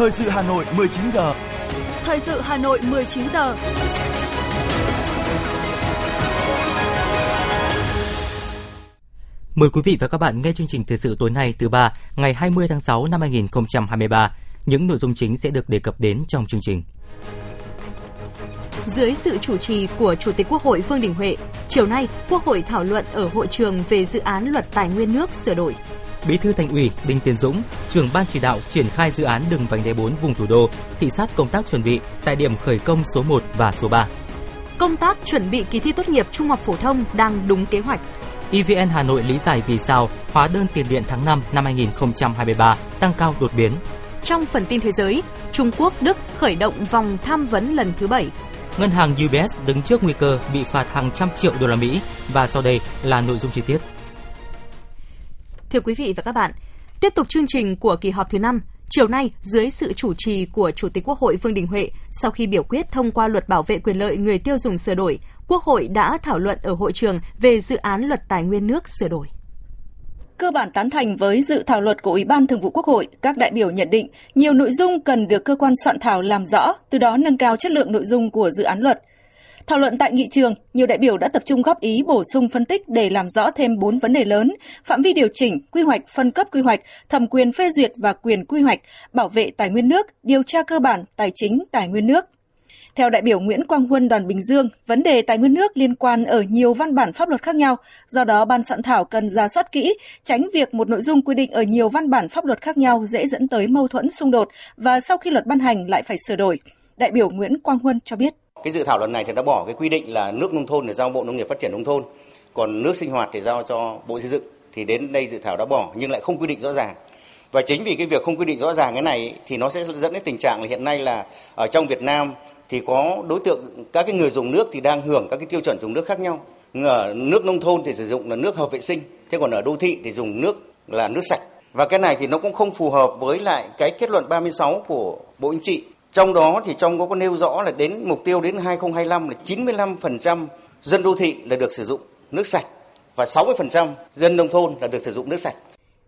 Thời sự Hà Nội 19 giờ. Thời sự Hà Nội 19 giờ. Mời quý vị và các bạn nghe chương trình thời sự tối nay thứ ba ngày 20 tháng 6 năm 2023. Những nội dung chính sẽ được đề cập đến trong chương trình. Dưới sự chủ trì của Chủ tịch Quốc hội Vương Đình Huệ, chiều nay Quốc hội thảo luận ở hội trường về dự án luật tài nguyên nước sửa đổi. Bí thư Thành ủy Đinh Tiến Dũng, trưởng ban chỉ đạo triển khai dự án đường vành đai 4 vùng thủ đô, thị sát công tác chuẩn bị tại điểm khởi công số 1 và số 3. Công tác chuẩn bị kỳ thi tốt nghiệp trung học phổ thông đang đúng kế hoạch. EVN Hà Nội lý giải vì sao hóa đơn tiền điện tháng 5 năm 2023 tăng cao đột biến. Trong phần tin thế giới, Trung Quốc, Đức khởi động vòng tham vấn lần thứ 7. Ngân hàng UBS đứng trước nguy cơ bị phạt hàng trăm triệu đô la Mỹ và sau đây là nội dung chi tiết. Thưa quý vị và các bạn, tiếp tục chương trình của kỳ họp thứ 5, Chiều nay, dưới sự chủ trì của Chủ tịch Quốc hội Vương Đình Huệ, sau khi biểu quyết thông qua luật bảo vệ quyền lợi người tiêu dùng sửa đổi, Quốc hội đã thảo luận ở hội trường về dự án luật tài nguyên nước sửa đổi. Cơ bản tán thành với dự thảo luật của Ủy ban Thường vụ Quốc hội, các đại biểu nhận định nhiều nội dung cần được cơ quan soạn thảo làm rõ, từ đó nâng cao chất lượng nội dung của dự án luật. Thảo luận tại nghị trường, nhiều đại biểu đã tập trung góp ý bổ sung phân tích để làm rõ thêm 4 vấn đề lớn, phạm vi điều chỉnh, quy hoạch, phân cấp quy hoạch, thẩm quyền phê duyệt và quyền quy hoạch, bảo vệ tài nguyên nước, điều tra cơ bản, tài chính, tài nguyên nước. Theo đại biểu Nguyễn Quang Huân đoàn Bình Dương, vấn đề tài nguyên nước liên quan ở nhiều văn bản pháp luật khác nhau, do đó ban soạn thảo cần ra soát kỹ, tránh việc một nội dung quy định ở nhiều văn bản pháp luật khác nhau dễ dẫn tới mâu thuẫn xung đột và sau khi luật ban hành lại phải sửa đổi. Đại biểu Nguyễn Quang Huân cho biết. Cái dự thảo luật này thì đã bỏ cái quy định là nước nông thôn để giao Bộ Nông nghiệp Phát triển nông thôn, còn nước sinh hoạt thì giao cho Bộ Xây dựng. Thì đến đây dự thảo đã bỏ nhưng lại không quy định rõ ràng. Và chính vì cái việc không quy định rõ ràng cái này thì nó sẽ dẫn đến tình trạng là hiện nay là ở trong Việt Nam thì có đối tượng các cái người dùng nước thì đang hưởng các cái tiêu chuẩn dùng nước khác nhau. Ở nước nông thôn thì sử dụng là nước hợp vệ sinh, thế còn ở đô thị thì dùng nước là nước sạch. Và cái này thì nó cũng không phù hợp với lại cái kết luận 36 của Bộ Chính trị trong đó thì trong có có nêu rõ là đến mục tiêu đến 2025 là 95% dân đô thị là được sử dụng nước sạch và 60% dân nông thôn là được sử dụng nước sạch.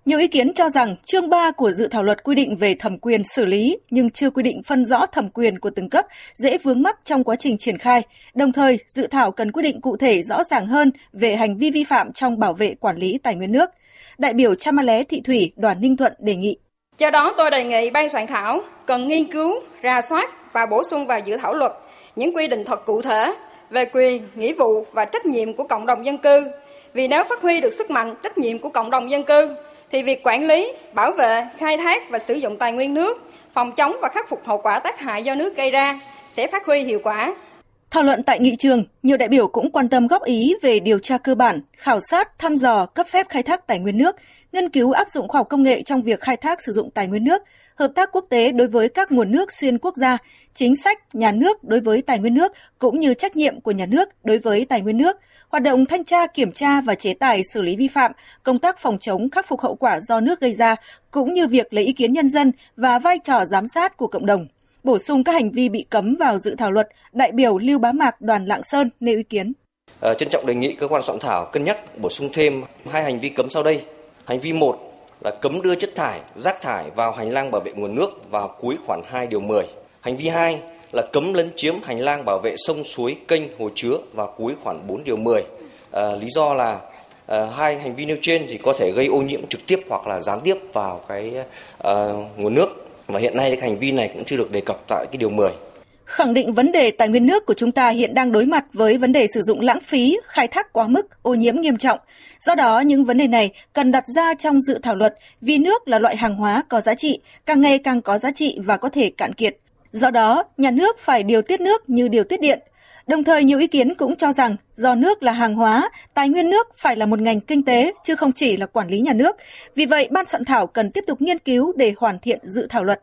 Nhiều ý kiến cho rằng chương 3 của dự thảo luật quy định về thẩm quyền xử lý nhưng chưa quy định phân rõ thẩm quyền của từng cấp, dễ vướng mắc trong quá trình triển khai. Đồng thời, dự thảo cần quy định cụ thể rõ ràng hơn về hành vi vi phạm trong bảo vệ quản lý tài nguyên nước. Đại biểu Chamalé Thị Thủy, đoàn Ninh Thuận đề nghị Do đó tôi đề nghị ban soạn thảo cần nghiên cứu, ra soát và bổ sung vào dự thảo luật những quy định thật cụ thể về quyền, nghĩa vụ và trách nhiệm của cộng đồng dân cư. Vì nếu phát huy được sức mạnh trách nhiệm của cộng đồng dân cư thì việc quản lý, bảo vệ, khai thác và sử dụng tài nguyên nước, phòng chống và khắc phục hậu quả tác hại do nước gây ra sẽ phát huy hiệu quả. Thảo luận tại nghị trường, nhiều đại biểu cũng quan tâm góp ý về điều tra cơ bản, khảo sát, thăm dò, cấp phép khai thác tài nguyên nước, nghiên cứu áp dụng khoa học công nghệ trong việc khai thác sử dụng tài nguyên nước, hợp tác quốc tế đối với các nguồn nước xuyên quốc gia, chính sách nhà nước đối với tài nguyên nước cũng như trách nhiệm của nhà nước đối với tài nguyên nước, hoạt động thanh tra kiểm tra và chế tài xử lý vi phạm, công tác phòng chống khắc phục hậu quả do nước gây ra cũng như việc lấy ý kiến nhân dân và vai trò giám sát của cộng đồng. Bổ sung các hành vi bị cấm vào dự thảo luật, đại biểu Lưu Bá Mạc đoàn Lạng Sơn nêu ý kiến. À, trân trọng đề nghị cơ quan soạn thảo cân nhắc bổ sung thêm hai hành vi cấm sau đây Hành vi 1 là cấm đưa chất thải, rác thải vào hành lang bảo vệ nguồn nước vào cuối khoản 2 điều 10. Hành vi 2 là cấm lấn chiếm hành lang bảo vệ sông suối, kênh, hồ chứa và cuối khoản 4 điều 10. À, lý do là à, hai hành vi nêu trên thì có thể gây ô nhiễm trực tiếp hoặc là gián tiếp vào cái à, nguồn nước và hiện nay cái hành vi này cũng chưa được đề cập tại cái điều 10 khẳng định vấn đề tài nguyên nước của chúng ta hiện đang đối mặt với vấn đề sử dụng lãng phí, khai thác quá mức, ô nhiễm nghiêm trọng. Do đó, những vấn đề này cần đặt ra trong dự thảo luật vì nước là loại hàng hóa có giá trị, càng ngày càng có giá trị và có thể cạn kiệt. Do đó, nhà nước phải điều tiết nước như điều tiết điện. Đồng thời, nhiều ý kiến cũng cho rằng do nước là hàng hóa, tài nguyên nước phải là một ngành kinh tế chứ không chỉ là quản lý nhà nước. Vì vậy, ban soạn thảo cần tiếp tục nghiên cứu để hoàn thiện dự thảo luật.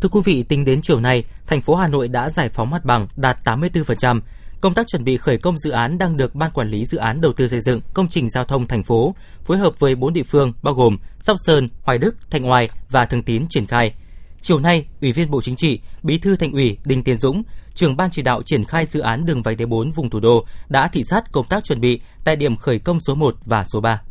Thưa quý vị, tính đến chiều nay, thành phố Hà Nội đã giải phóng mặt bằng đạt 84%. Công tác chuẩn bị khởi công dự án đang được Ban Quản lý Dự án Đầu tư xây dựng công trình giao thông thành phố phối hợp với bốn địa phương bao gồm Sóc Sơn, Hoài Đức, Thanh Oai và Thường Tín triển khai. Chiều nay, Ủy viên Bộ Chính trị, Bí thư Thành ủy Đinh Tiến Dũng, trưởng ban chỉ đạo triển khai dự án đường vành đai 4 vùng thủ đô đã thị sát công tác chuẩn bị tại điểm khởi công số 1 và số 3.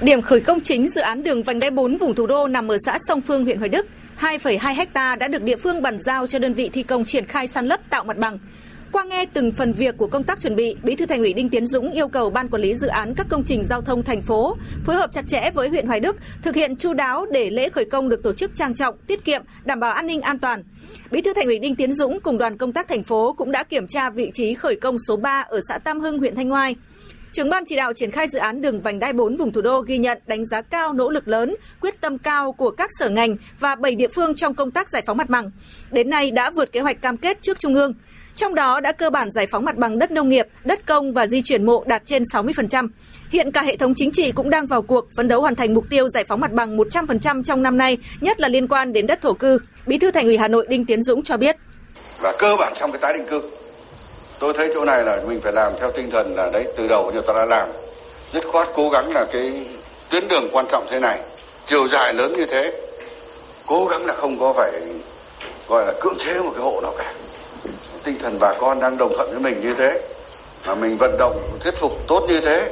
Điểm khởi công chính dự án đường vành đai 4 vùng thủ đô nằm ở xã Sông Phương, huyện Hoài Đức. 2,2 hecta đã được địa phương bàn giao cho đơn vị thi công triển khai san lấp tạo mặt bằng. Qua nghe từng phần việc của công tác chuẩn bị, Bí thư Thành ủy Đinh Tiến Dũng yêu cầu ban quản lý dự án các công trình giao thông thành phố phối hợp chặt chẽ với huyện Hoài Đức, thực hiện chu đáo để lễ khởi công được tổ chức trang trọng, tiết kiệm, đảm bảo an ninh an toàn. Bí thư Thành ủy Đinh Tiến Dũng cùng đoàn công tác thành phố cũng đã kiểm tra vị trí khởi công số 3 ở xã Tam Hưng, huyện Thanh Oai. Trưởng ban chỉ đạo triển khai dự án đường vành đai 4 vùng thủ đô ghi nhận đánh giá cao nỗ lực lớn, quyết tâm cao của các sở ngành và 7 địa phương trong công tác giải phóng mặt bằng. Đến nay đã vượt kế hoạch cam kết trước Trung ương. Trong đó đã cơ bản giải phóng mặt bằng đất nông nghiệp, đất công và di chuyển mộ đạt trên 60%. Hiện cả hệ thống chính trị cũng đang vào cuộc phấn đấu hoàn thành mục tiêu giải phóng mặt bằng 100% trong năm nay, nhất là liên quan đến đất thổ cư. Bí thư Thành ủy Hà Nội Đinh Tiến Dũng cho biết. Và cơ bản trong cái tái định cư tôi thấy chỗ này là mình phải làm theo tinh thần là đấy, từ đầu giờ ta đã làm. Dứt khoát cố gắng là cái tuyến đường quan trọng thế này, chiều dài lớn như thế, cố gắng là không có phải gọi là cưỡng chế một cái hộ nào cả. Tinh thần bà con đang đồng thuận với mình như thế, mà mình vận động, thuyết phục tốt như thế,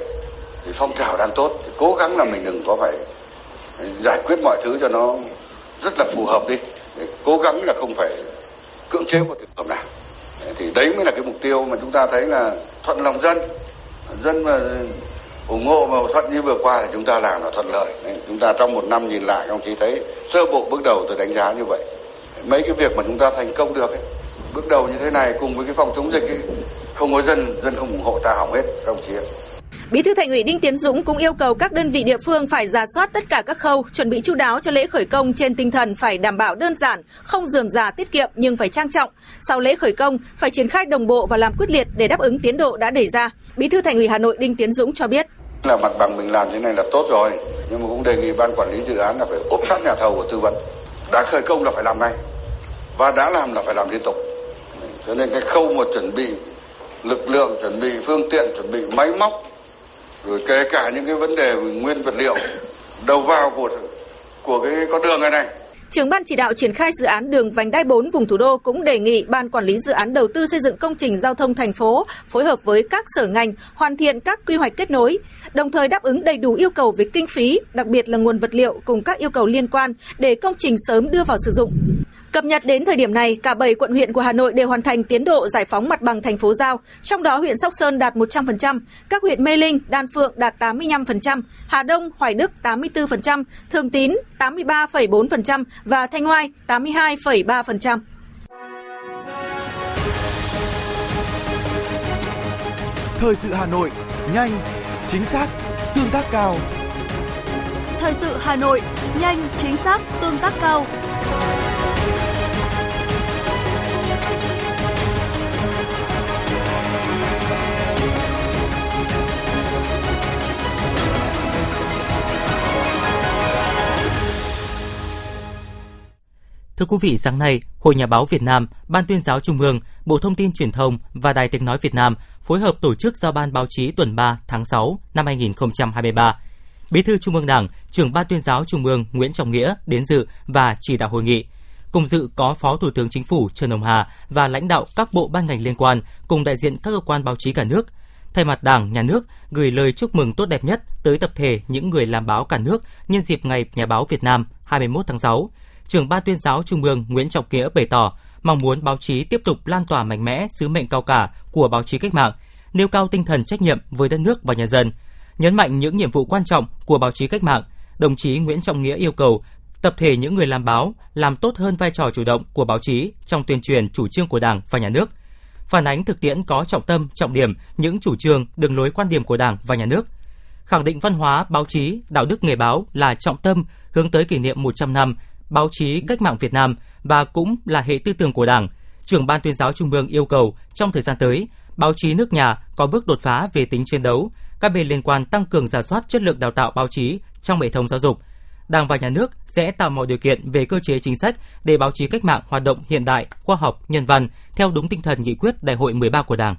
thì phong trào đang tốt, thì cố gắng là mình đừng có phải giải quyết mọi thứ cho nó rất là phù hợp đi. Để cố gắng là không phải cưỡng chế một trường hợp nào thì đấy mới là cái mục tiêu mà chúng ta thấy là thuận lòng dân. Dân mà ủng hộ mà thuận như vừa qua thì chúng ta làm là thuận lợi. Chúng ta trong một năm nhìn lại ông chí thấy sơ bộ bước đầu tôi đánh giá như vậy. Mấy cái việc mà chúng ta thành công được ấy, bước đầu như thế này cùng với cái phòng chống dịch ấy, không có dân dân không ủng hộ ta hỏng hết các ông chí ạ. Bí thư Thành ủy Đinh Tiến Dũng cũng yêu cầu các đơn vị địa phương phải ra soát tất cả các khâu, chuẩn bị chu đáo cho lễ khởi công trên tinh thần phải đảm bảo đơn giản, không dườm già tiết kiệm nhưng phải trang trọng. Sau lễ khởi công phải triển khai đồng bộ và làm quyết liệt để đáp ứng tiến độ đã đề ra. Bí thư Thành ủy Hà Nội Đinh Tiến Dũng cho biết là mặt bằng mình làm thế này là tốt rồi, nhưng mà cũng đề nghị ban quản lý dự án là phải ốp sát nhà thầu và tư vấn. Đã khởi công là phải làm ngay và đã làm là phải làm liên tục. Cho nên cái khâu mà chuẩn bị lực lượng, chuẩn bị phương tiện, chuẩn bị máy móc rồi kể cả những cái vấn đề nguyên vật liệu đầu vào của của cái con đường này này Trưởng ban chỉ đạo triển khai dự án đường vành đai 4 vùng thủ đô cũng đề nghị ban quản lý dự án đầu tư xây dựng công trình giao thông thành phố phối hợp với các sở ngành hoàn thiện các quy hoạch kết nối, đồng thời đáp ứng đầy đủ yêu cầu về kinh phí, đặc biệt là nguồn vật liệu cùng các yêu cầu liên quan để công trình sớm đưa vào sử dụng. Cập nhật đến thời điểm này, cả 7 quận huyện của Hà Nội đều hoàn thành tiến độ giải phóng mặt bằng thành phố giao, trong đó huyện Sóc Sơn đạt 100%, các huyện Mê Linh, Đan Phượng đạt 85%, Hà Đông, Hoài Đức 84%, Thường Tín 83,4% và Thanh Oai 82,3%. Thời sự Hà Nội, nhanh, chính xác, tương tác cao. Thời sự Hà Nội, nhanh, chính xác, tương tác cao. Thưa quý vị, sáng nay, Hội Nhà báo Việt Nam, Ban tuyên giáo Trung ương, Bộ Thông tin Truyền thông và Đài Tiếng Nói Việt Nam phối hợp tổ chức giao ban báo chí tuần 3 tháng 6 năm 2023. Bí thư Trung ương Đảng, trưởng Ban tuyên giáo Trung ương Nguyễn Trọng Nghĩa đến dự và chỉ đạo hội nghị. Cùng dự có Phó Thủ tướng Chính phủ Trần Hồng Hà và lãnh đạo các bộ ban ngành liên quan cùng đại diện các cơ quan báo chí cả nước. Thay mặt Đảng, Nhà nước gửi lời chúc mừng tốt đẹp nhất tới tập thể những người làm báo cả nước nhân dịp Ngày Nhà báo Việt Nam 21 tháng 6 trưởng ban tuyên giáo Trung ương Nguyễn Trọng Nghĩa bày tỏ mong muốn báo chí tiếp tục lan tỏa mạnh mẽ sứ mệnh cao cả của báo chí cách mạng, nêu cao tinh thần trách nhiệm với đất nước và nhân dân. Nhấn mạnh những nhiệm vụ quan trọng của báo chí cách mạng, đồng chí Nguyễn Trọng Nghĩa yêu cầu tập thể những người làm báo làm tốt hơn vai trò chủ động của báo chí trong tuyên truyền chủ trương của Đảng và Nhà nước, phản ánh thực tiễn có trọng tâm, trọng điểm những chủ trương, đường lối quan điểm của Đảng và Nhà nước, khẳng định văn hóa, báo chí, đạo đức nghề báo là trọng tâm hướng tới kỷ niệm 100 năm báo chí cách mạng Việt Nam và cũng là hệ tư tưởng của Đảng, trưởng ban tuyên giáo Trung ương yêu cầu trong thời gian tới, báo chí nước nhà có bước đột phá về tính chiến đấu, các bên liên quan tăng cường giả soát chất lượng đào tạo báo chí trong hệ thống giáo dục. Đảng và nhà nước sẽ tạo mọi điều kiện về cơ chế chính sách để báo chí cách mạng hoạt động hiện đại, khoa học, nhân văn theo đúng tinh thần nghị quyết Đại hội 13 của Đảng.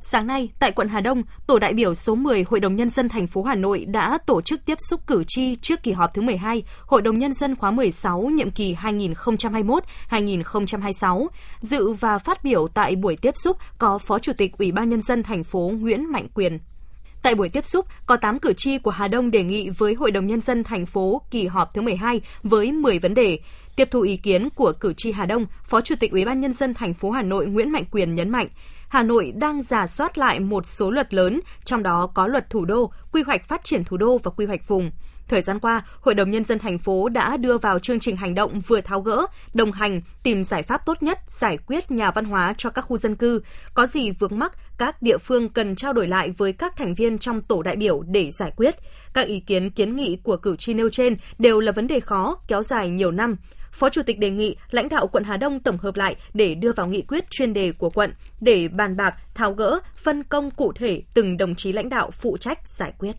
Sáng nay, tại quận Hà Đông, tổ đại biểu số 10 Hội đồng Nhân dân thành phố Hà Nội đã tổ chức tiếp xúc cử tri trước kỳ họp thứ 12 Hội đồng Nhân dân khóa 16 nhiệm kỳ 2021-2026. Dự và phát biểu tại buổi tiếp xúc có Phó Chủ tịch Ủy ban Nhân dân thành phố Nguyễn Mạnh Quyền. Tại buổi tiếp xúc, có 8 cử tri của Hà Đông đề nghị với Hội đồng Nhân dân thành phố kỳ họp thứ 12 với 10 vấn đề. Tiếp thu ý kiến của cử tri Hà Đông, Phó Chủ tịch Ủy ban Nhân dân thành phố Hà Nội Nguyễn Mạnh Quyền nhấn mạnh, Hà Nội đang giả soát lại một số luật lớn, trong đó có luật thủ đô, quy hoạch phát triển thủ đô và quy hoạch vùng. Thời gian qua, Hội đồng Nhân dân thành phố đã đưa vào chương trình hành động vừa tháo gỡ, đồng hành, tìm giải pháp tốt nhất giải quyết nhà văn hóa cho các khu dân cư. Có gì vướng mắc, các địa phương cần trao đổi lại với các thành viên trong tổ đại biểu để giải quyết. Các ý kiến kiến nghị của cử tri nêu trên đều là vấn đề khó, kéo dài nhiều năm. Phó Chủ tịch đề nghị lãnh đạo quận Hà Đông tổng hợp lại để đưa vào nghị quyết chuyên đề của quận để bàn bạc, tháo gỡ, phân công cụ thể từng đồng chí lãnh đạo phụ trách giải quyết.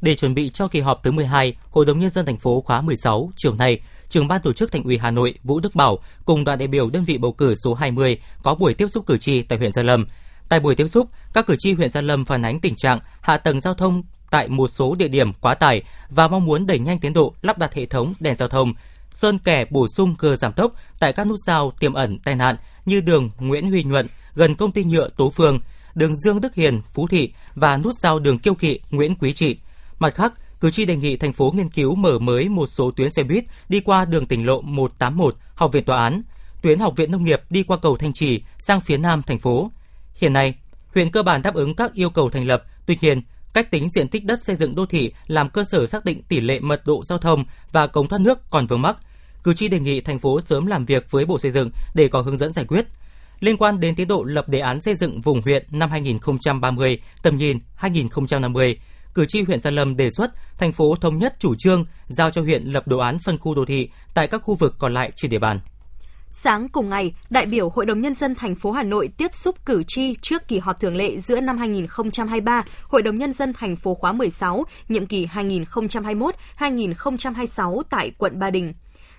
Để chuẩn bị cho kỳ họp thứ 12, Hội đồng nhân dân thành phố khóa 16 chiều nay, trưởng ban tổ chức Thành ủy Hà Nội Vũ Đức Bảo cùng đoàn đại biểu đơn vị bầu cử số 20 có buổi tiếp xúc cử tri tại huyện Gia Lâm. Tại buổi tiếp xúc, các cử tri huyện Gia Lâm phản ánh tình trạng hạ tầng giao thông tại một số địa điểm quá tải và mong muốn đẩy nhanh tiến độ lắp đặt hệ thống đèn giao thông, sơn kẻ bổ sung cờ giảm tốc tại các nút giao tiềm ẩn tai nạn như đường Nguyễn Huy Nhuận gần công ty nhựa Tố Phương, đường Dương Đức Hiền, Phú Thị và nút giao đường Kiêu Kỵ, Nguyễn Quý Trị. Mặt khác, cử tri đề nghị thành phố nghiên cứu mở mới một số tuyến xe buýt đi qua đường tỉnh lộ 181, học viện tòa án, tuyến học viện nông nghiệp đi qua cầu Thanh Trì sang phía nam thành phố. Hiện nay, huyện cơ bản đáp ứng các yêu cầu thành lập, tuy nhiên, cách tính diện tích đất xây dựng đô thị làm cơ sở xác định tỷ lệ mật độ giao thông và cống thoát nước còn vướng mắc. Cử tri đề nghị thành phố sớm làm việc với Bộ Xây dựng để có hướng dẫn giải quyết. Liên quan đến tiến độ lập đề án xây dựng vùng huyện năm 2030, tầm nhìn 2050, cử tri huyện Gia Lâm đề xuất thành phố thống nhất chủ trương giao cho huyện lập đồ án phân khu đô thị tại các khu vực còn lại trên địa bàn. Sáng cùng ngày, đại biểu Hội đồng Nhân dân thành phố Hà Nội tiếp xúc cử tri trước kỳ họp thường lệ giữa năm 2023 Hội đồng Nhân dân thành phố khóa 16, nhiệm kỳ 2021-2026 tại quận Ba Đình.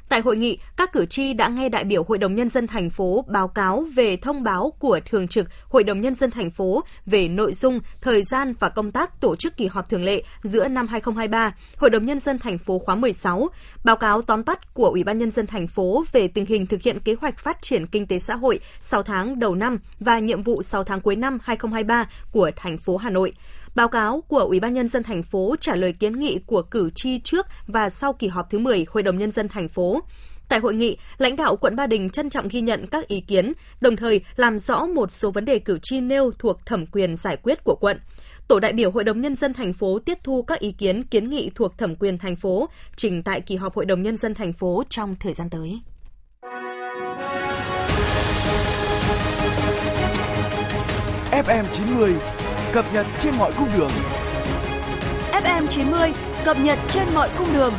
Tại hội nghị, các cử tri đã nghe đại biểu Hội đồng Nhân dân thành phố báo cáo về thông báo của Thường trực Hội đồng Nhân dân thành phố về nội dung, thời gian và công tác tổ chức kỳ họp thường lệ giữa năm 2023, Hội đồng Nhân dân thành phố khóa 16, báo cáo tóm tắt của Ủy ban Nhân dân thành phố về tình hình thực hiện kế hoạch phát triển kinh tế xã hội 6 tháng đầu năm và nhiệm vụ 6 tháng cuối năm 2023 của thành phố Hà Nội. Báo cáo của Ủy ban nhân dân thành phố trả lời kiến nghị của cử tri trước và sau kỳ họp thứ 10 Hội đồng nhân dân thành phố. Tại hội nghị, lãnh đạo quận Ba Đình trân trọng ghi nhận các ý kiến, đồng thời làm rõ một số vấn đề cử tri nêu thuộc thẩm quyền giải quyết của quận. Tổ đại biểu Hội đồng Nhân dân thành phố tiếp thu các ý kiến kiến nghị thuộc thẩm quyền thành phố, trình tại kỳ họp Hội đồng Nhân dân thành phố trong thời gian tới. FM 90 cập nhật trên mọi cung đường. FM 90 cập nhật trên mọi cung đường.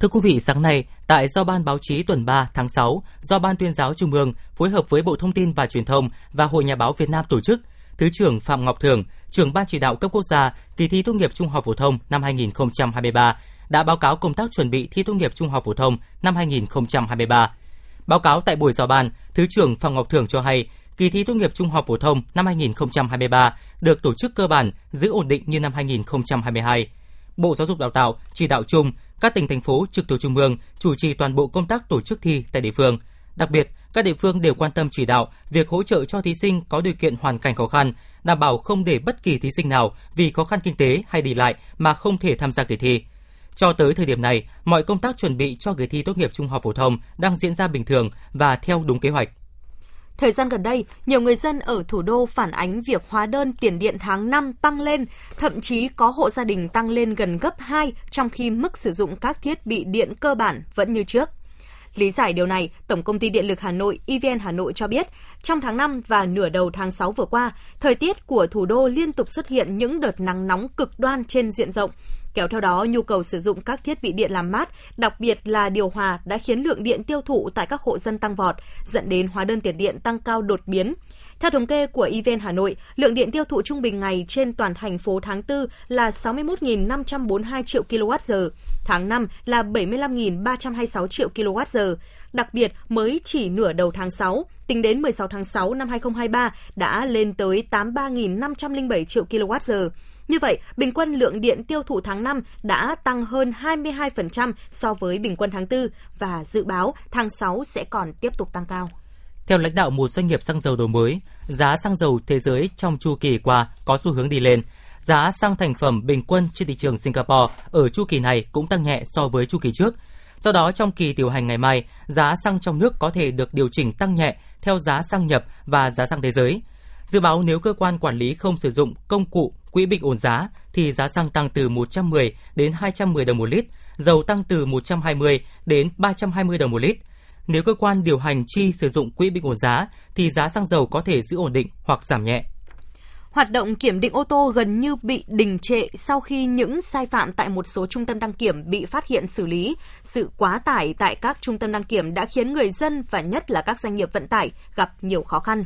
Thưa quý vị, sáng nay, tại Giao ban Báo chí tuần 3 tháng 6 do Ban tuyên giáo Trung ương phối hợp với Bộ Thông tin và Truyền thông và Hội Nhà báo Việt Nam tổ chức, Thứ trưởng Phạm Ngọc Thường, trưởng Ban chỉ đạo cấp quốc gia kỳ thi tốt nghiệp trung học phổ thông năm 2023 đã báo cáo công tác chuẩn bị thi tốt nghiệp trung học phổ thông năm 2023. Báo cáo tại buổi giao ban, Thứ trưởng Phạm Ngọc Thường cho hay, kỳ thi tốt nghiệp trung học phổ thông năm 2023 được tổ chức cơ bản giữ ổn định như năm 2022. Bộ Giáo dục Đào tạo chỉ đạo chung các tỉnh thành phố trực thuộc trung ương chủ trì toàn bộ công tác tổ chức thi tại địa phương. Đặc biệt, các địa phương đều quan tâm chỉ đạo việc hỗ trợ cho thí sinh có điều kiện hoàn cảnh khó khăn, đảm bảo không để bất kỳ thí sinh nào vì khó khăn kinh tế hay đi lại mà không thể tham gia kỳ thi. Cho tới thời điểm này, mọi công tác chuẩn bị cho kỳ thi tốt nghiệp trung học phổ thông đang diễn ra bình thường và theo đúng kế hoạch. Thời gian gần đây, nhiều người dân ở thủ đô phản ánh việc hóa đơn tiền điện tháng 5 tăng lên, thậm chí có hộ gia đình tăng lên gần gấp 2 trong khi mức sử dụng các thiết bị điện cơ bản vẫn như trước. Lý giải điều này, Tổng công ty Điện lực Hà Nội EVN Hà Nội cho biết, trong tháng 5 và nửa đầu tháng 6 vừa qua, thời tiết của thủ đô liên tục xuất hiện những đợt nắng nóng cực đoan trên diện rộng. Kéo theo đó, nhu cầu sử dụng các thiết bị điện làm mát, đặc biệt là điều hòa đã khiến lượng điện tiêu thụ tại các hộ dân tăng vọt, dẫn đến hóa đơn tiền điện tăng cao đột biến. Theo thống kê của EVN Hà Nội, lượng điện tiêu thụ trung bình ngày trên toàn thành phố tháng 4 là 61.542 triệu kWh, tháng 5 là 75.326 triệu kWh. Đặc biệt, mới chỉ nửa đầu tháng 6, tính đến 16 tháng 6 năm 2023 đã lên tới 83.507 triệu kWh. Như vậy, bình quân lượng điện tiêu thụ tháng 5 đã tăng hơn 22% so với bình quân tháng 4 và dự báo tháng 6 sẽ còn tiếp tục tăng cao. Theo lãnh đạo một doanh nghiệp xăng dầu đầu mới, giá xăng dầu thế giới trong chu kỳ qua có xu hướng đi lên. Giá xăng thành phẩm bình quân trên thị trường Singapore ở chu kỳ này cũng tăng nhẹ so với chu kỳ trước. Do đó, trong kỳ điều hành ngày mai, giá xăng trong nước có thể được điều chỉnh tăng nhẹ theo giá xăng nhập và giá xăng thế giới. Dự báo nếu cơ quan quản lý không sử dụng công cụ quỹ bình ổn giá thì giá xăng tăng từ 110 đến 210 đồng một lít, dầu tăng từ 120 đến 320 đồng một lít. Nếu cơ quan điều hành chi sử dụng quỹ bình ổn giá thì giá xăng dầu có thể giữ ổn định hoặc giảm nhẹ. Hoạt động kiểm định ô tô gần như bị đình trệ sau khi những sai phạm tại một số trung tâm đăng kiểm bị phát hiện xử lý. Sự quá tải tại các trung tâm đăng kiểm đã khiến người dân và nhất là các doanh nghiệp vận tải gặp nhiều khó khăn.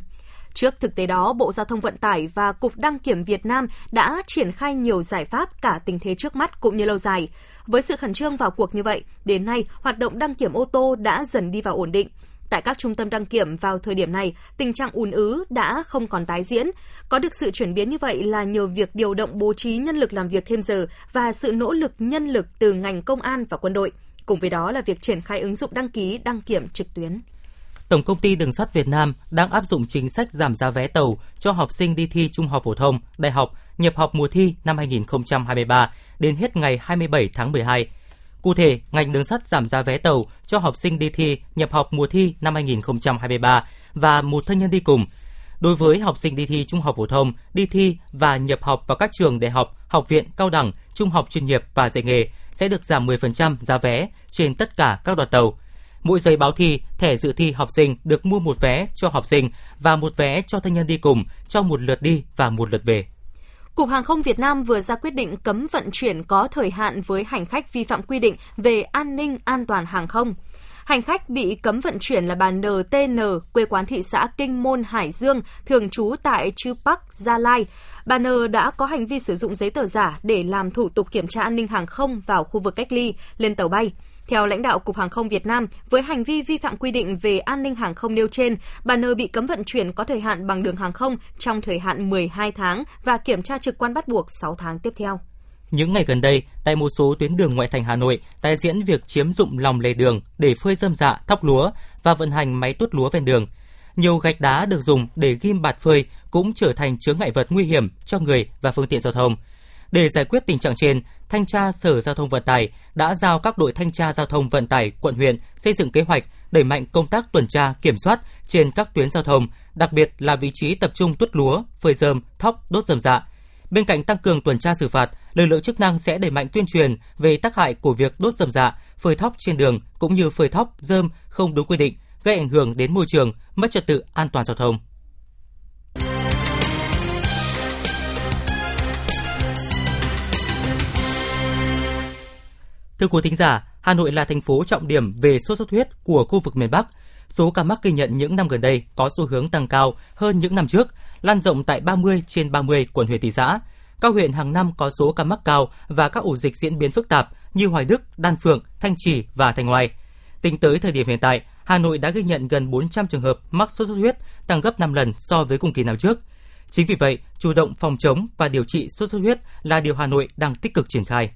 Trước thực tế đó, Bộ Giao thông Vận tải và Cục Đăng kiểm Việt Nam đã triển khai nhiều giải pháp cả tình thế trước mắt cũng như lâu dài. Với sự khẩn trương vào cuộc như vậy, đến nay hoạt động đăng kiểm ô tô đã dần đi vào ổn định. Tại các trung tâm đăng kiểm vào thời điểm này, tình trạng ùn ứ đã không còn tái diễn. Có được sự chuyển biến như vậy là nhờ việc điều động bố trí nhân lực làm việc thêm giờ và sự nỗ lực nhân lực từ ngành công an và quân đội. Cùng với đó là việc triển khai ứng dụng đăng ký đăng kiểm trực tuyến. Tổng công ty Đường sắt Việt Nam đang áp dụng chính sách giảm giá vé tàu cho học sinh đi thi trung học phổ thông, đại học, nhập học mùa thi năm 2023 đến hết ngày 27 tháng 12. Cụ thể, ngành đường sắt giảm giá vé tàu cho học sinh đi thi nhập học mùa thi năm 2023 và một thân nhân đi cùng. Đối với học sinh đi thi trung học phổ thông, đi thi và nhập học vào các trường đại học, học viện, cao đẳng, trung học chuyên nghiệp và dạy nghề sẽ được giảm 10% giá vé trên tất cả các đoàn tàu. Mỗi giấy báo thi, thẻ dự thi học sinh được mua một vé cho học sinh và một vé cho thân nhân đi cùng cho một lượt đi và một lượt về. Cục Hàng không Việt Nam vừa ra quyết định cấm vận chuyển có thời hạn với hành khách vi phạm quy định về an ninh an toàn hàng không. Hành khách bị cấm vận chuyển là bà NTN, quê quán thị xã Kinh Môn, Hải Dương, thường trú tại Chư Bắc, Gia Lai. Bà N đã có hành vi sử dụng giấy tờ giả để làm thủ tục kiểm tra an ninh hàng không vào khu vực cách ly, lên tàu bay. Theo lãnh đạo Cục Hàng không Việt Nam, với hành vi vi phạm quy định về an ninh hàng không nêu trên, bà N bị cấm vận chuyển có thời hạn bằng đường hàng không trong thời hạn 12 tháng và kiểm tra trực quan bắt buộc 6 tháng tiếp theo. Những ngày gần đây, tại một số tuyến đường ngoại thành Hà Nội, tái diễn việc chiếm dụng lòng lề đường để phơi dơm dạ, thóc lúa và vận hành máy tuốt lúa ven đường. Nhiều gạch đá được dùng để ghim bạt phơi cũng trở thành chướng ngại vật nguy hiểm cho người và phương tiện giao thông. Để giải quyết tình trạng trên, Thanh tra Sở Giao thông Vận tải đã giao các đội thanh tra giao thông vận tải quận huyện xây dựng kế hoạch đẩy mạnh công tác tuần tra kiểm soát trên các tuyến giao thông, đặc biệt là vị trí tập trung tuốt lúa, phơi rơm, thóc, đốt rơm dạ. Bên cạnh tăng cường tuần tra xử phạt, lực lượng chức năng sẽ đẩy mạnh tuyên truyền về tác hại của việc đốt rơm dạ, phơi thóc trên đường cũng như phơi thóc, rơm không đúng quy định, gây ảnh hưởng đến môi trường, mất trật tự an toàn giao thông. Thưa quý thính giả, Hà Nội là thành phố trọng điểm về sốt xuất huyết của khu vực miền Bắc. Số ca mắc ghi nhận những năm gần đây có xu hướng tăng cao hơn những năm trước, lan rộng tại 30 trên 30 quận huyện thị xã. Các huyện hàng năm có số ca mắc cao và các ổ dịch diễn biến phức tạp như Hoài Đức, Đan Phượng, Thanh Trì và Thanh Oai. Tính tới thời điểm hiện tại, Hà Nội đã ghi nhận gần 400 trường hợp mắc sốt xuất huyết, tăng gấp 5 lần so với cùng kỳ năm trước. Chính vì vậy, chủ động phòng chống và điều trị sốt xuất huyết là điều Hà Nội đang tích cực triển khai.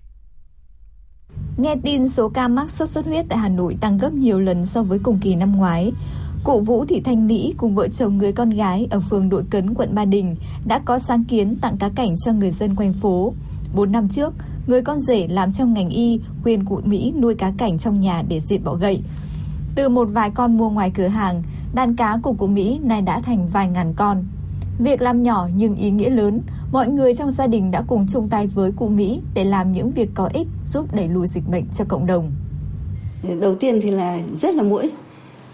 Nghe tin số ca mắc sốt xuất huyết tại Hà Nội tăng gấp nhiều lần so với cùng kỳ năm ngoái, Cụ Vũ Thị Thanh Mỹ cùng vợ chồng người con gái ở phường Đội Cấn, quận Ba Đình đã có sáng kiến tặng cá cảnh cho người dân quanh phố. 4 năm trước, người con rể làm trong ngành y khuyên cụ Mỹ nuôi cá cảnh trong nhà để diệt bọ gậy. Từ một vài con mua ngoài cửa hàng, đàn cá của cụ Mỹ nay đã thành vài ngàn con. Việc làm nhỏ nhưng ý nghĩa lớn, mọi người trong gia đình đã cùng chung tay với cụ Mỹ để làm những việc có ích giúp đẩy lùi dịch bệnh cho cộng đồng. Đầu tiên thì là rất là mũi,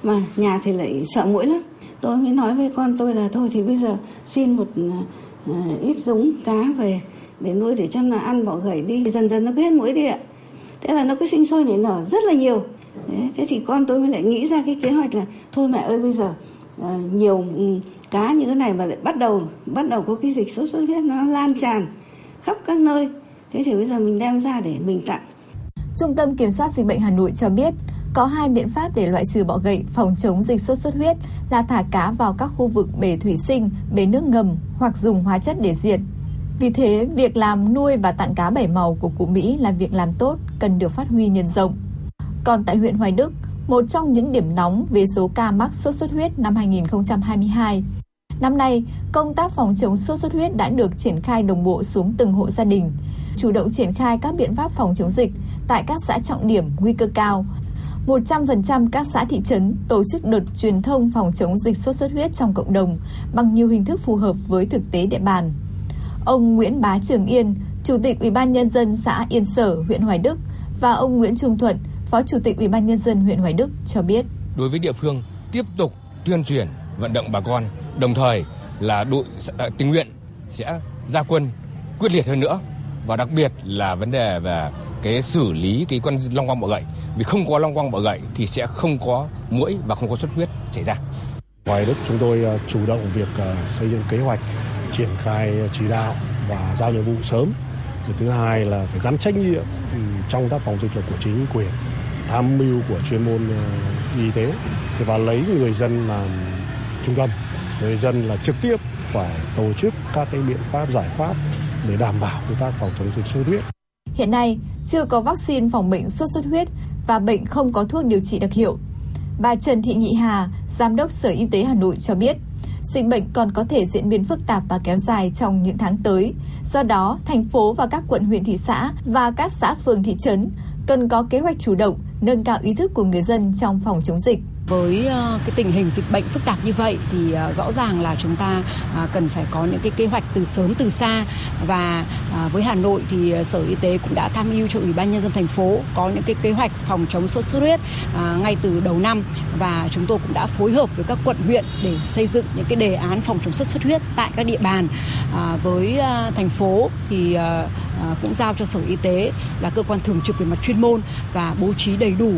mà nhà thì lại sợ mũi lắm. Tôi mới nói với con tôi là thôi thì bây giờ xin một uh, ít giống cá về để nuôi để cho nó ăn bỏ gậy đi. Dần dần nó cứ hết mũi đi ạ. Thế là nó cứ sinh sôi nảy nở rất là nhiều. Thế, thế thì con tôi mới lại nghĩ ra cái kế hoạch là thôi mẹ ơi bây giờ ờ, nhiều ừ, cá như thế này mà lại bắt đầu bắt đầu có cái dịch sốt xuất huyết nó lan tràn khắp các nơi thế thì bây giờ mình đem ra để mình tặng Trung tâm Kiểm soát Dịch bệnh Hà Nội cho biết có hai biện pháp để loại trừ bọ gậy phòng chống dịch sốt xuất huyết là thả cá vào các khu vực bể thủy sinh, bể nước ngầm hoặc dùng hóa chất để diệt. Vì thế, việc làm nuôi và tặng cá bảy màu của cụ Mỹ là việc làm tốt, cần được phát huy nhân rộng. Còn tại huyện Hoài Đức, một trong những điểm nóng về số ca mắc sốt xuất huyết năm 2022. Năm nay, công tác phòng chống sốt xuất huyết đã được triển khai đồng bộ xuống từng hộ gia đình, chủ động triển khai các biện pháp phòng chống dịch tại các xã trọng điểm nguy cơ cao. 100% các xã thị trấn tổ chức đợt truyền thông phòng chống dịch sốt xuất huyết trong cộng đồng bằng nhiều hình thức phù hợp với thực tế địa bàn. Ông Nguyễn Bá Trường Yên, Chủ tịch Ủy ban nhân dân xã Yên Sở, huyện Hoài Đức và ông Nguyễn Trung Thuận, Phó Chủ tịch Ủy ban nhân dân huyện Hoài Đức cho biết. Đối với địa phương tiếp tục tuyên truyền vận động bà con, đồng thời là đội à, tình nguyện sẽ ra quân quyết liệt hơn nữa và đặc biệt là vấn đề về cái xử lý cái con long quang bọ gậy vì không có long quang bọ gậy thì sẽ không có mũi và không có xuất huyết xảy ra. ngoài Đức chúng tôi à, chủ động việc à, xây dựng kế hoạch triển khai chỉ đạo và giao nhiệm vụ sớm. Thứ hai là phải gắn trách nhiệm ừ, trong tác phòng dịch là của chính quyền, tham mưu của chuyên môn y tế và lấy người dân làm trung tâm. Người dân là trực tiếp phải tổ chức các cái biện pháp giải pháp để đảm bảo công tác phòng chống dịch sốt huyết. Hiện nay, chưa có vaccine phòng bệnh sốt xuất huyết và bệnh không có thuốc điều trị đặc hiệu. Bà Trần Thị Nhị Hà, Giám đốc Sở Y tế Hà Nội cho biết, dịch bệnh còn có thể diễn biến phức tạp và kéo dài trong những tháng tới. Do đó, thành phố và các quận huyện thị xã và các xã phường thị trấn cần có kế hoạch chủ động, nâng cao ý thức của người dân trong phòng chống dịch. Với ờ, cái tình hình dịch bệnh phức tạp như vậy thì ờ, rõ ràng là chúng ta ờ, cần phải có những cái kế hoạch từ sớm từ xa. Và với Hà Nội thì Sở Y tế cũng đã tham mưu cho Ủy ban nhân dân thành phố có những cái kế hoạch phòng chống sốt xuất huyết ngay từ đầu năm. Và chúng tôi cũng đã phối hợp với các quận huyện để xây dựng những cái đề án phòng chống sốt xuất huyết tại các địa bàn. Với thành phố thì cũng giao cho Sở Y tế là cơ quan thường trực về mặt chuyên môn và bố trí đầy đủ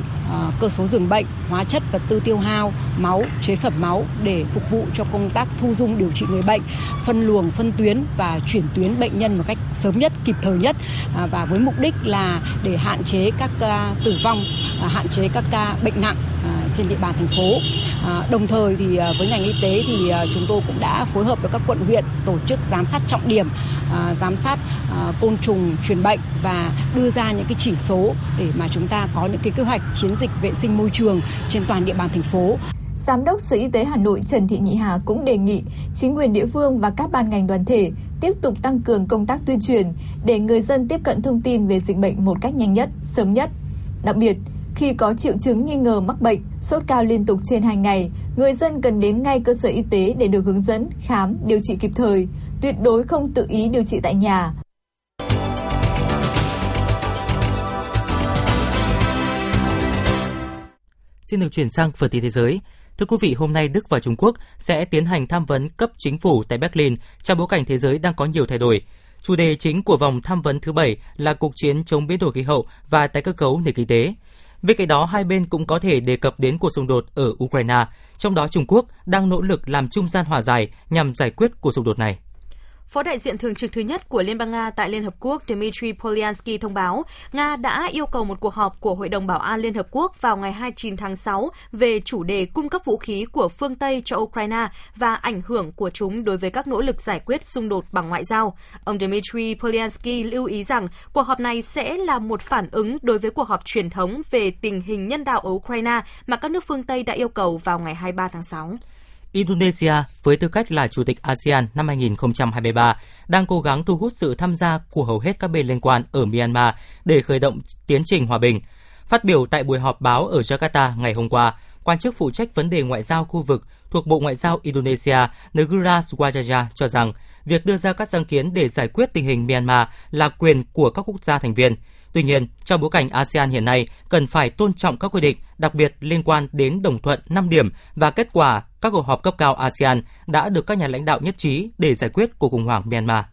cơ số giường bệnh, hóa chất vật tư tiêu hao, máu, chế phẩm máu để phục vụ cho công tác thu dung điều trị người bệnh, phân luồng, phân tuyến và chuyển tuyến bệnh nhân một cách sớm nhất, kịp thời nhất. À, và với mục đích là để hạn chế các ca tử vong, à, hạn chế các ca bệnh nặng à, trên địa bàn thành phố. À, đồng thời thì à, với ngành y tế thì à, chúng tôi cũng đã phối hợp với các quận huyện tổ chức giám sát trọng điểm, giám sát côn trùng truyền bệnh và đưa ra những cái chỉ số để mà chúng ta có những cái kế hoạch chiến dịch vệ sinh môi trường trên toàn địa bàn thành phố. Giám đốc Sở Y tế Hà Nội Trần Thị Nhị Hà cũng đề nghị chính quyền địa phương và các ban ngành đoàn thể tiếp tục tăng cường công tác tuyên truyền để người dân tiếp cận thông tin về dịch bệnh một cách nhanh nhất, sớm nhất. Đặc biệt, khi có triệu chứng nghi ngờ mắc bệnh, sốt cao liên tục trên 2 ngày, người dân cần đến ngay cơ sở y tế để được hướng dẫn, khám, điều trị kịp thời, tuyệt đối không tự ý điều trị tại nhà. Xin được chuyển sang phần tin thế giới. Thưa quý vị, hôm nay Đức và Trung Quốc sẽ tiến hành tham vấn cấp chính phủ tại Berlin trong bối cảnh thế giới đang có nhiều thay đổi. Chủ đề chính của vòng tham vấn thứ bảy là cuộc chiến chống biến đổi khí hậu và tái cơ cấu nền kinh tế. Bên cạnh đó, hai bên cũng có thể đề cập đến cuộc xung đột ở Ukraine, trong đó Trung Quốc đang nỗ lực làm trung gian hòa giải nhằm giải quyết cuộc xung đột này. Phó đại diện thường trực thứ nhất của Liên bang Nga tại Liên Hợp Quốc Dmitry Polyansky thông báo, Nga đã yêu cầu một cuộc họp của Hội đồng Bảo an Liên Hợp Quốc vào ngày 29 tháng 6 về chủ đề cung cấp vũ khí của phương Tây cho Ukraine và ảnh hưởng của chúng đối với các nỗ lực giải quyết xung đột bằng ngoại giao. Ông Dmitry Polyansky lưu ý rằng cuộc họp này sẽ là một phản ứng đối với cuộc họp truyền thống về tình hình nhân đạo ở Ukraine mà các nước phương Tây đã yêu cầu vào ngày 23 tháng 6. Indonesia với tư cách là chủ tịch ASEAN năm 2023 đang cố gắng thu hút sự tham gia của hầu hết các bên liên quan ở Myanmar để khởi động tiến trình hòa bình. Phát biểu tại buổi họp báo ở Jakarta ngày hôm qua, quan chức phụ trách vấn đề ngoại giao khu vực thuộc Bộ Ngoại giao Indonesia Negara Swajaya cho rằng việc đưa ra các sáng kiến để giải quyết tình hình Myanmar là quyền của các quốc gia thành viên. Tuy nhiên, trong bối cảnh ASEAN hiện nay cần phải tôn trọng các quy định, đặc biệt liên quan đến đồng thuận 5 điểm và kết quả các cuộc họp cấp cao ASEAN đã được các nhà lãnh đạo nhất trí để giải quyết cuộc khủng hoảng Myanmar.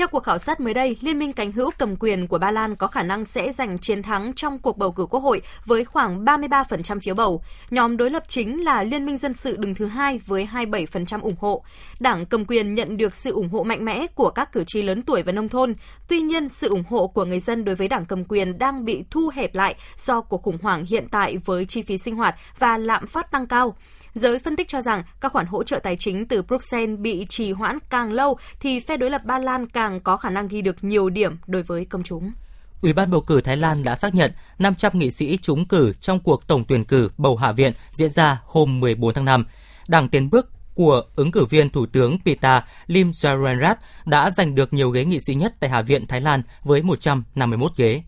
Theo cuộc khảo sát mới đây, Liên minh cánh hữu cầm quyền của Ba Lan có khả năng sẽ giành chiến thắng trong cuộc bầu cử quốc hội với khoảng 33% phiếu bầu. Nhóm đối lập chính là Liên minh dân sự đứng thứ hai với 27% ủng hộ. Đảng cầm quyền nhận được sự ủng hộ mạnh mẽ của các cử tri lớn tuổi và nông thôn. Tuy nhiên, sự ủng hộ của người dân đối với đảng cầm quyền đang bị thu hẹp lại do cuộc khủng hoảng hiện tại với chi phí sinh hoạt và lạm phát tăng cao. Giới phân tích cho rằng các khoản hỗ trợ tài chính từ Bruxelles bị trì hoãn càng lâu thì phe đối lập Ba Lan càng có khả năng ghi được nhiều điểm đối với công chúng. Ủy ban bầu cử Thái Lan đã xác nhận 500 nghị sĩ trúng cử trong cuộc tổng tuyển cử bầu Hạ viện diễn ra hôm 14 tháng 5. Đảng Tiến bước của ứng cử viên Thủ tướng Pita Limjaroenrat đã giành được nhiều ghế nghị sĩ nhất tại Hạ viện Thái Lan với 151 ghế.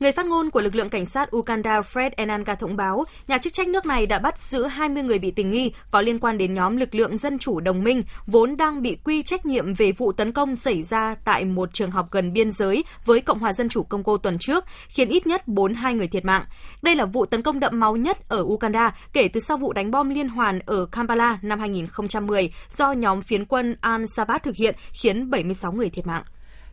Người phát ngôn của lực lượng cảnh sát Uganda Fred Enanga thông báo, nhà chức trách nước này đã bắt giữ 20 người bị tình nghi có liên quan đến nhóm lực lượng dân chủ đồng minh vốn đang bị quy trách nhiệm về vụ tấn công xảy ra tại một trường học gần biên giới với Cộng hòa Dân chủ Công cô tuần trước, khiến ít nhất 42 người thiệt mạng. Đây là vụ tấn công đậm máu nhất ở Uganda kể từ sau vụ đánh bom liên hoàn ở Kampala năm 2010 do nhóm phiến quân Al-Shabaab thực hiện khiến 76 người thiệt mạng.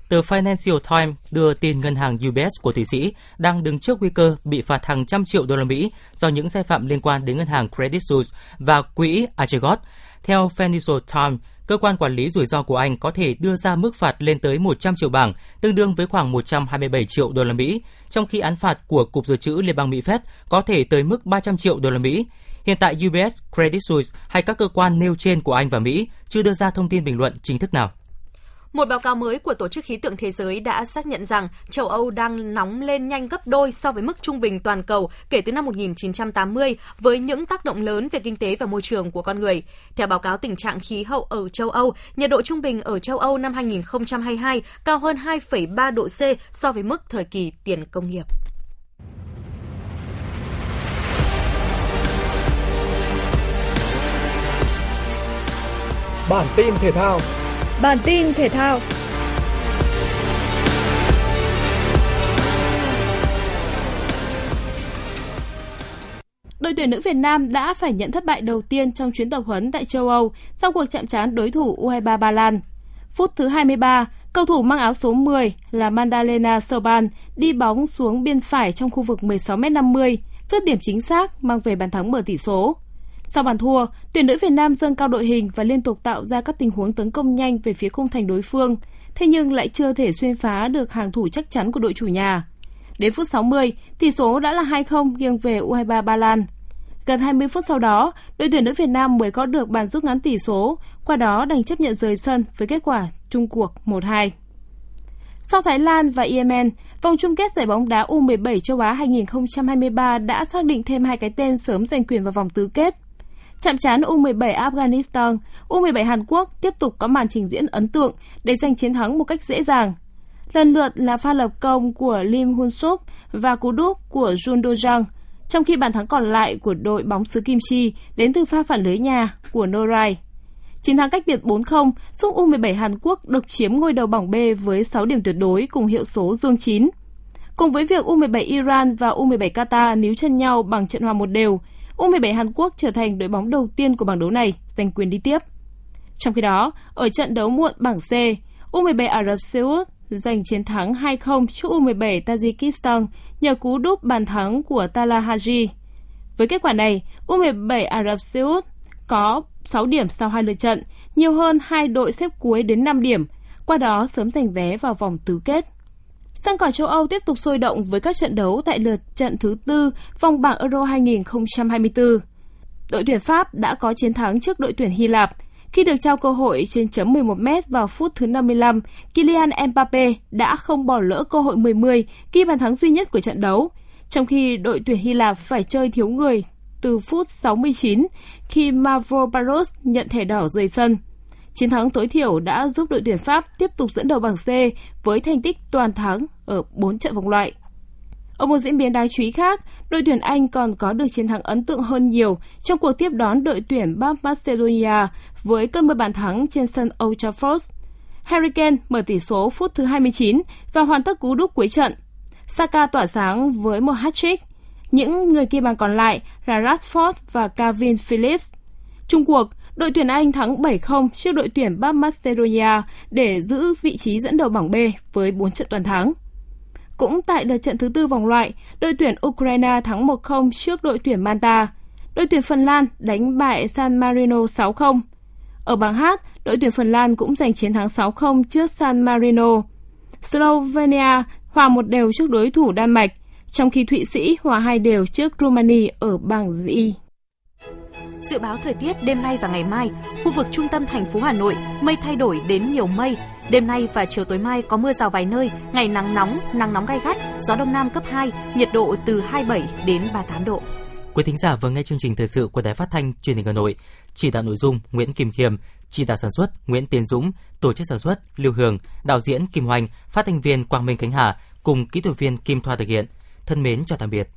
Tờ Financial Times đưa tin ngân hàng UBS của Thụy Sĩ đang đứng trước nguy cơ bị phạt hàng trăm triệu đô la Mỹ do những sai phạm liên quan đến ngân hàng Credit Suisse và quỹ Archegos. Theo Financial Times, cơ quan quản lý rủi ro của Anh có thể đưa ra mức phạt lên tới 100 triệu bảng, tương đương với khoảng 127 triệu đô la Mỹ, trong khi án phạt của Cục Dự trữ Liên bang Mỹ Fed có thể tới mức 300 triệu đô la Mỹ. Hiện tại UBS, Credit Suisse hay các cơ quan nêu trên của Anh và Mỹ chưa đưa ra thông tin bình luận chính thức nào. Một báo cáo mới của Tổ chức Khí tượng Thế giới đã xác nhận rằng châu Âu đang nóng lên nhanh gấp đôi so với mức trung bình toàn cầu kể từ năm 1980 với những tác động lớn về kinh tế và môi trường của con người. Theo báo cáo tình trạng khí hậu ở châu Âu, nhiệt độ trung bình ở châu Âu năm 2022 cao hơn 2,3 độ C so với mức thời kỳ tiền công nghiệp. Bản tin thể thao Bản tin thể thao Đội tuyển nữ Việt Nam đã phải nhận thất bại đầu tiên trong chuyến tập huấn tại châu Âu sau cuộc chạm trán đối thủ U23 Ba Lan. Phút thứ 23, cầu thủ mang áo số 10 là Mandalena Soban đi bóng xuống biên phải trong khu vực 16m50, dứt điểm chính xác mang về bàn thắng mở tỷ số. Sau bàn thua, tuyển nữ Việt Nam dâng cao đội hình và liên tục tạo ra các tình huống tấn công nhanh về phía khung thành đối phương, thế nhưng lại chưa thể xuyên phá được hàng thủ chắc chắn của đội chủ nhà. Đến phút 60, tỷ số đã là 2-0 nghiêng về U23 Ba Lan. Gần 20 phút sau đó, đội tuyển nữ Việt Nam mới có được bàn rút ngắn tỷ số, qua đó đành chấp nhận rời sân với kết quả chung cuộc 1-2. Sau Thái Lan và Yemen, vòng chung kết giải bóng đá U17 châu Á 2023 đã xác định thêm hai cái tên sớm giành quyền vào vòng tứ kết. Chạm trán U17 Afghanistan, U17 Hàn Quốc tiếp tục có màn trình diễn ấn tượng để giành chiến thắng một cách dễ dàng. Lần lượt là pha lập công của Lim Hun Suk và cú đúp của Jun Do Jang, trong khi bàn thắng còn lại của đội bóng xứ Kim Chi đến từ pha phản lưới nhà của Norai. Chiến thắng cách biệt 4-0 giúp U17 Hàn Quốc độc chiếm ngôi đầu bảng B với 6 điểm tuyệt đối cùng hiệu số dương 9. Cùng với việc U17 Iran và U17 Qatar níu chân nhau bằng trận hòa một đều, U17 Hàn Quốc trở thành đội bóng đầu tiên của bảng đấu này giành quyền đi tiếp. Trong khi đó, ở trận đấu muộn bảng C, U17 Ả Rập Xê Út giành chiến thắng 2-0 trước U17 Tajikistan nhờ cú đúp bàn thắng của Tala Haji. Với kết quả này, U17 Ả Rập Xê Út có 6 điểm sau hai lượt trận, nhiều hơn hai đội xếp cuối đến 5 điểm, qua đó sớm giành vé vào vòng tứ kết. Sang cỏ châu Âu tiếp tục sôi động với các trận đấu tại lượt trận thứ tư vòng bảng Euro 2024. Đội tuyển Pháp đã có chiến thắng trước đội tuyển Hy Lạp. Khi được trao cơ hội trên chấm 11 m vào phút thứ 55, Kylian Mbappe đã không bỏ lỡ cơ hội 10-10 ghi bàn thắng duy nhất của trận đấu, trong khi đội tuyển Hy Lạp phải chơi thiếu người từ phút 69 khi Mavropanos nhận thẻ đỏ rời sân. Chiến thắng tối thiểu đã giúp đội tuyển Pháp tiếp tục dẫn đầu bảng C với thành tích toàn thắng ở 4 trận vòng loại. Ở một diễn biến đáng chú ý khác, đội tuyển Anh còn có được chiến thắng ấn tượng hơn nhiều trong cuộc tiếp đón đội tuyển Bắc Macedonia với cơn mưa bàn thắng trên sân Old Trafford. Harry Kane mở tỷ số phút thứ 29 và hoàn tất cú đúp cuối trận. Saka tỏa sáng với một hat-trick. Những người kia bàn còn lại là Rashford và Calvin Phillips. Trung cuộc, Đội tuyển Anh thắng 7-0 trước đội tuyển Bắc Macedonia để giữ vị trí dẫn đầu bảng B với 4 trận toàn thắng. Cũng tại đợt trận thứ tư vòng loại, đội tuyển Ukraine thắng 1-0 trước đội tuyển Malta. Đội tuyển Phần Lan đánh bại San Marino 6-0. Ở bảng H, đội tuyển Phần Lan cũng giành chiến thắng 6-0 trước San Marino. Slovenia hòa một đều trước đối thủ Đan Mạch, trong khi Thụy Sĩ hòa hai đều trước Romania ở bảng D. Dự báo thời tiết đêm nay và ngày mai, khu vực trung tâm thành phố Hà Nội mây thay đổi đến nhiều mây. Đêm nay và chiều tối mai có mưa rào vài nơi, ngày nắng nóng, nắng nóng gai gắt, gió đông nam cấp 2, nhiệt độ từ 27 đến 38 độ. Quý thính giả vừa nghe chương trình thời sự của Đài Phát thanh Truyền hình Hà Nội. Chỉ đạo nội dung Nguyễn Kim Khiêm, chỉ đạo sản xuất Nguyễn Tiến Dũng, tổ chức sản xuất Lưu Hường, đạo diễn Kim Hoành, phát thanh viên Quang Minh Khánh Hà cùng kỹ thuật viên Kim Thoa thực hiện. Thân mến chào tạm biệt.